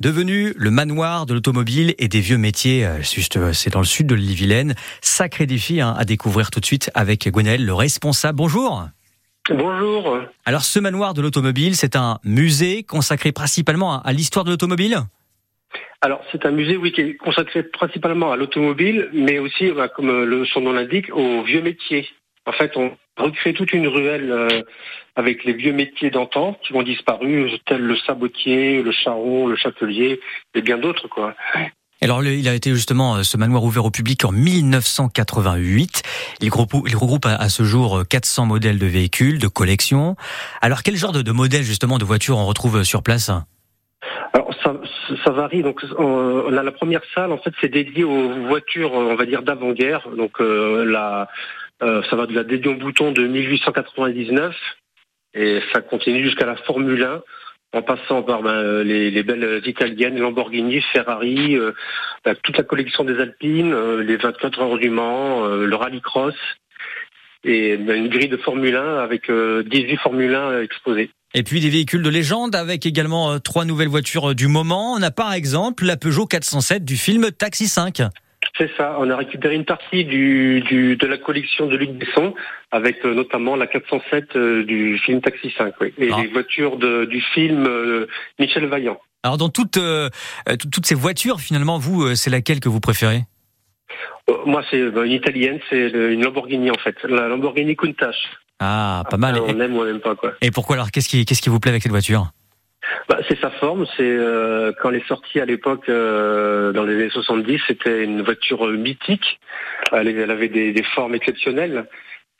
Devenu le manoir de l'automobile et des vieux métiers, euh, juste euh, c'est dans le sud de l'île-Vilaine. Sacré défi hein, à découvrir tout de suite avec Gwenaël, le responsable. Bonjour. Bonjour. Alors ce manoir de l'automobile, c'est un musée consacré principalement à l'histoire de l'automobile? Alors c'est un musée oui qui est consacré principalement à l'automobile, mais aussi, bah, comme euh, son nom l'indique, aux vieux métiers. En fait, on recrée toute une ruelle euh, avec les vieux métiers d'antan qui ont disparu, tels le sabotier, le charron, le chapelier et bien d'autres quoi. Alors, il a été justement euh, ce manoir ouvert au public en 1988. Il regroupe, il regroupe à, ce jour 400 modèles de véhicules, de collection. Alors, quel genre de, de modèles justement de voitures on retrouve sur place? Alors ça, ça, varie. Donc on a la première salle en fait c'est dédié aux voitures on va dire d'avant-guerre. Donc euh, la euh, ça va de la Dédion Bouton de 1899 et ça continue jusqu'à la Formule 1 en passant par ben, les, les, belles italiennes, Lamborghini, Ferrari, euh, ben, toute la collection des Alpines, euh, les 24 heures du Mans, le rallycross et ben, une grille de Formule 1 avec 18 Formule 1 exposées. Et puis des véhicules de légende avec également trois nouvelles voitures du moment. On a par exemple la Peugeot 407 du film Taxi 5. C'est ça. On a récupéré une partie du, du, de la collection de Luc Besson, avec euh, notamment la 407 euh, du film Taxi 5, oui, et ah. les voitures de, du film euh, Michel Vaillant. Alors dans toutes toutes ces voitures, finalement, vous, c'est laquelle que vous préférez? Moi, c'est une italienne, c'est une Lamborghini en fait, la Lamborghini Countach. Ah, pas mal. on aime ou on n'aime pas quoi. Et pourquoi alors Qu'est-ce qui qu'est-ce qui vous plaît avec cette voiture? Bah, c'est sa forme. C'est euh, quand elle est sortie à l'époque, euh, dans les années 70, c'était une voiture mythique. Elle, avait des, des, formes exceptionnelles.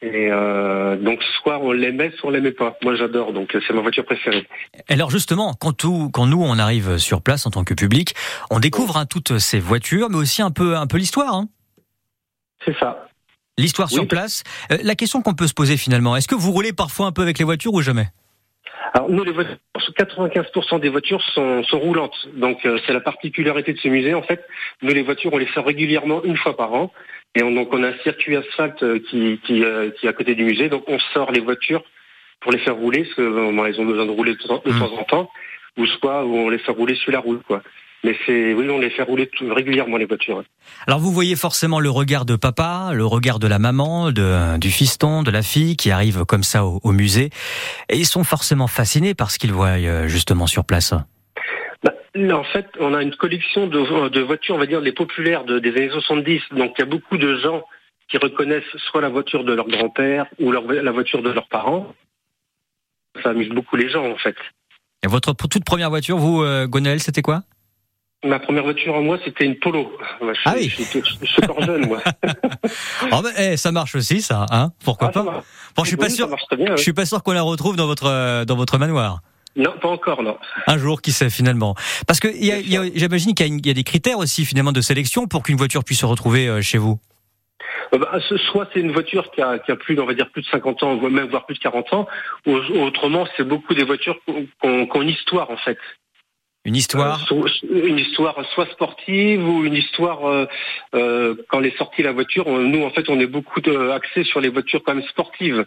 Et euh, donc soit on l'aimait, soit on l'aimait pas. Moi j'adore, donc c'est ma voiture préférée. Alors justement, quand, tout, quand nous on arrive sur place en tant que public, on découvre hein, toutes ces voitures, mais aussi un peu un peu l'histoire. Hein. C'est ça. L'histoire sur place. Euh, la question qu'on peut se poser finalement, est-ce que vous roulez parfois un peu avec les voitures ou jamais? Alors nous, les voitures, 95% des voitures sont, sont roulantes. Donc euh, c'est la particularité de ce musée. En fait, nous les voitures, on les sort régulièrement une fois par an. Et on, donc on a un circuit asphalte euh, qui, qui, euh, qui est à côté du musée. Donc on sort les voitures pour les faire rouler, parce qu'elles ont besoin de rouler de temps, de mmh. temps en temps, ou soit on les fait rouler sur la route. Quoi. Mais c'est, oui, on les fait rouler tout, régulièrement les voitures. Alors vous voyez forcément le regard de papa, le regard de la maman, de, du fiston, de la fille qui arrive comme ça au, musée, et ils sont forcément fascinés par ce qu'ils voient euh, justement sur place. Bah, en fait, on a une collection de, de, voitures, on va dire les populaires de, des années 70. Donc il y a beaucoup de gens qui reconnaissent soit la voiture de leur grand-père ou leur, la voiture de leurs parents. Ça amuse beaucoup les gens en fait. Et votre toute première voiture, vous, euh, Gonel, c'était quoi? Ma première voiture en moi, c'était une Polo. je, ah oui. Je, suis encore jeune, moi. oh ben, eh, ça marche aussi, ça, hein Pourquoi ah, pas Bon, je suis pas sûr. Bien, Je suis pas sûr qu'on la retrouve dans votre euh, dans votre manoir. Non, pas encore, non. Un jour, qui sait finalement Parce que j'imagine qu'il y, a des critères aussi finalement de sélection pour qu'une voiture puisse se retrouver euh, chez vous. Euh, bah, soit c'est une voiture qui a, qui a, plus, on va dire plus de 50 ans, même voire plus de 40 ans, ou autrement c'est beaucoup des voitures qui ont, qui ont une histoire en fait. Une histoire euh, Une histoire soit sportive ou une histoire euh, euh, quand est sortie la voiture. nous, en fait, on est beaucoup axé sur les voitures quand même sportives.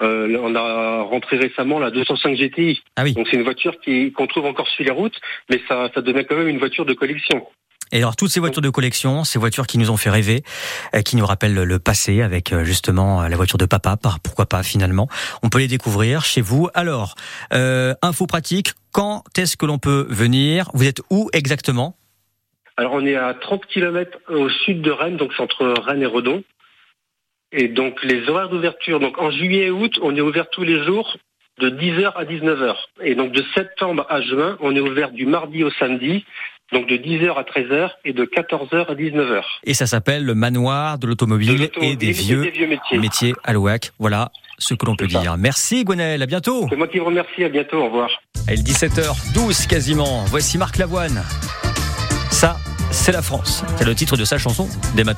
on a rentré récemment la 205 GTI. Ah oui. Donc c'est une voiture qui qu'on trouve encore sur les routes, mais ça, ça devient quand même une voiture de collection. Et alors toutes ces voitures de collection, ces voitures qui nous ont fait rêver, euh, qui nous rappellent le passé avec euh, justement euh, la voiture de papa, pourquoi pas finalement, on peut les découvrir chez vous. Alors, euh, info pratique, quand est-ce que l'on peut venir? Vous êtes où exactement? Alors on est à 30 km au sud de Rennes, donc c'est entre Rennes et Redon. Et donc les horaires d'ouverture, donc en juillet et août, on est ouvert tous les jours de 10h à 19h. Et donc de septembre à juin, on est ouvert du mardi au samedi donc de 10h à 13h et de 14h à 19h. Et ça s'appelle le manoir de l'automobile et des vieux, métiers. à l'OAC. Voilà ce que l'on peut dire. Merci Gwenaël, à bientôt. C'est moi qui vous remercie, à bientôt, au revoir. Et 17h12 quasiment, voici Marc Lavoine. Ça, c'est la France. C'est le titre de sa chanson des matins.